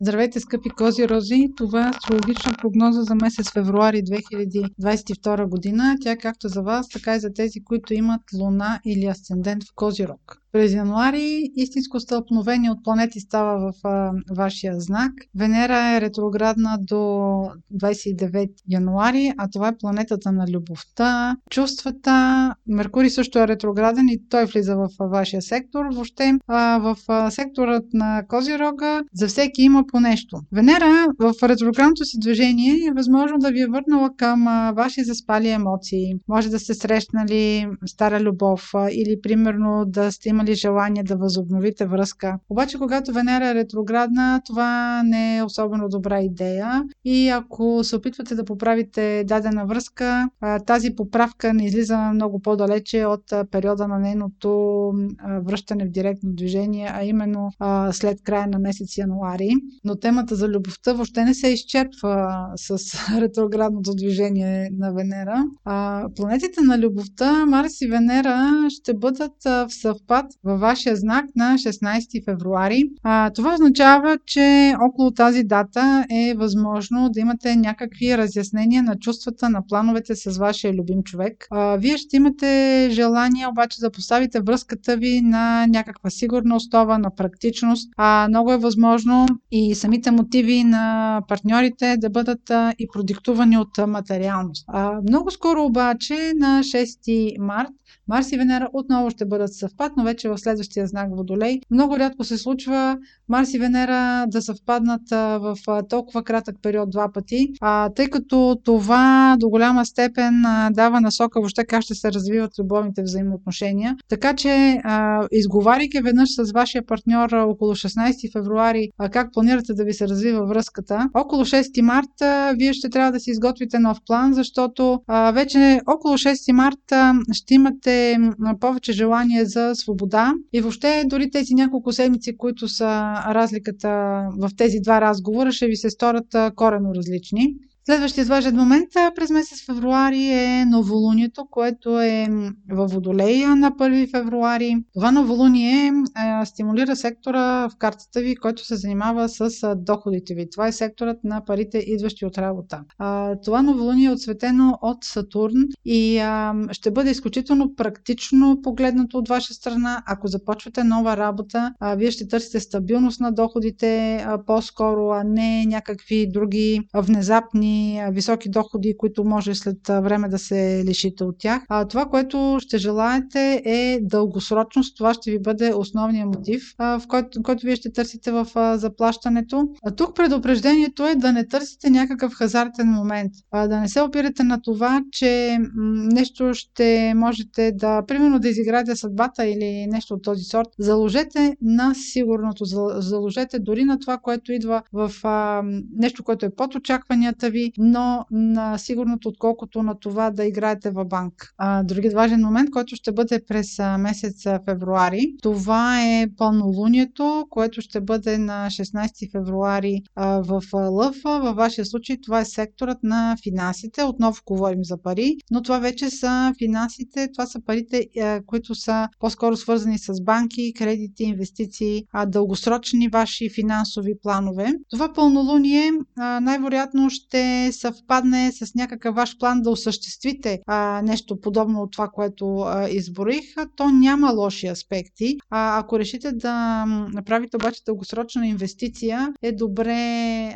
Здравейте, скъпи кози рози! Това е астрологична прогноза за месец февруари 2022 година. Тя е както за вас, така и за тези, които имат луна или асцендент в Козирог. През януари истинско стълкновение от планети става в а, вашия знак. Венера е ретроградна до 29 януари, а това е планетата на любовта, чувствата. Меркурий също е ретрограден и той влиза в а, вашия сектор. Въобще а, в а, секторът на Козирога за всеки има по нещо. Венера в ретроградното си движение е възможно да ви е върнала към а, ваши заспали емоции. Може да сте срещнали стара любов а, или примерно да сте имали желание да възобновите връзка. Обаче, когато Венера е ретроградна, това не е особено добра идея и ако се опитвате да поправите дадена връзка, тази поправка не излиза много по-далече от периода на нейното връщане в директно движение, а именно след края на месец януари но темата за любовта въобще не се изчерпва с ретроградното движение на Венера. Планетите на любовта, Марс и Венера, ще бъдат в съвпад във вашия знак на 16 февруари. А, това означава, че около тази дата е възможно да имате някакви разяснения на чувствата, на плановете с вашия любим човек. А, вие ще имате желание обаче да поставите връзката ви на някаква сигурна основа, на практичност. А, много е възможно и самите мотиви на партньорите да бъдат и продиктувани от материалност. А, много скоро обаче на 6 март Марс и Венера отново ще бъдат съвпад, но вече в следващия знак Водолей. Много рядко се случва Марс и Венера да съвпаднат в толкова кратък период два пъти, а, тъй като това до голяма степен дава насока въобще как ще се развиват любовните взаимоотношения. Така че, изговаряйки веднъж с вашия партньор около 16 февруари как планирате да ви се развива връзката, около 6 марта вие ще трябва да си изготвите нов план, защото вече около 6 марта ще имате повече желание за свобода и въобще дори тези няколко седмици, които са разликата в тези два разговора, ще ви се сторят корено различни. Следващият важен момент през месец февруари е новолунието, което е във Водолея на 1 февруари. Това новолуние стимулира сектора в картата ви, който се занимава с доходите ви. Това е секторът на парите, идващи от работа. Това новолуние е отсветено от Сатурн и ще бъде изключително практично погледнато от ваша страна. Ако започвате нова работа, вие ще търсите стабилност на доходите по-скоро, а не някакви други внезапни високи доходи, които може след време да се лишите от тях. А, това, което ще желаете е дългосрочност. Това ще ви бъде основният мотив, в който, който вие ще търсите в заплащането. А тук предупреждението е да не търсите някакъв хазартен момент. А, да не се опирате на това, че нещо ще можете да, примерно да изиграете съдбата или нещо от този сорт. Заложете на сигурното, заложете дори на това, което идва в а, нещо, което е под очакванията ви, но на сигурното, отколкото на това да играете в банк. Другият важен момент, който ще бъде през месец февруари, това е пълнолунието, което ще бъде на 16 февруари в Лъв. Във вашия случай това е секторът на финансите. Отново говорим за пари, но това вече са финансите, това са парите, които са по-скоро свързани с банки, кредити, инвестиции, а, дългосрочни ваши финансови планове. Това пълнолуние най-вероятно ще съвпадне с някакъв ваш план да осъществите а, нещо подобно от това, което а, изборих, то няма лоши аспекти. А, ако решите да направите обаче дългосрочна инвестиция, е добре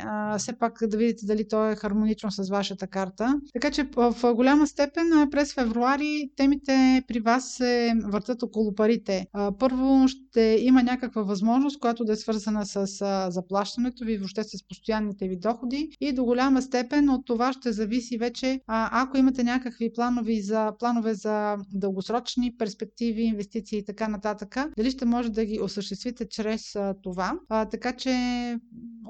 а, все пак да видите дали то е хармонично с вашата карта. Така че в голяма степен през февруари темите при вас се въртат около парите. А, първо ще има някаква възможност, която да е свързана с а, заплащането ви, въобще с постоянните ви доходи и до голяма степен степен от това ще зависи вече, а, ако имате някакви планове за, планове за дългосрочни перспективи, инвестиции и така нататък, дали ще може да ги осъществите чрез а, това. А, така че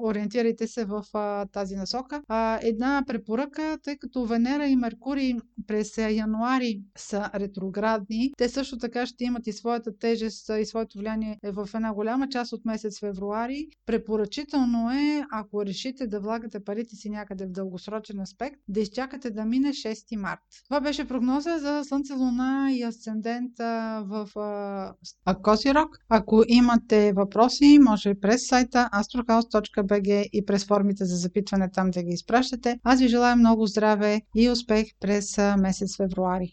ориентирайте се в а, тази насока. А, една препоръка, тъй като Венера и Меркурий през януари са ретроградни, те също така ще имат и своята тежест и своето влияние в една голяма част от месец февруари. Препоръчително е, ако решите да влагате парите си някъде в дългосрочен аспект, да изчакате да мине 6 март. Това беше прогноза за Слънце, Луна и Асцендент в Козирог. Ако имате въпроси, може през сайта astrohouse.bg BG и през формите за запитване там да ги изпращате. Аз ви желая много здраве и успех през месец февруари.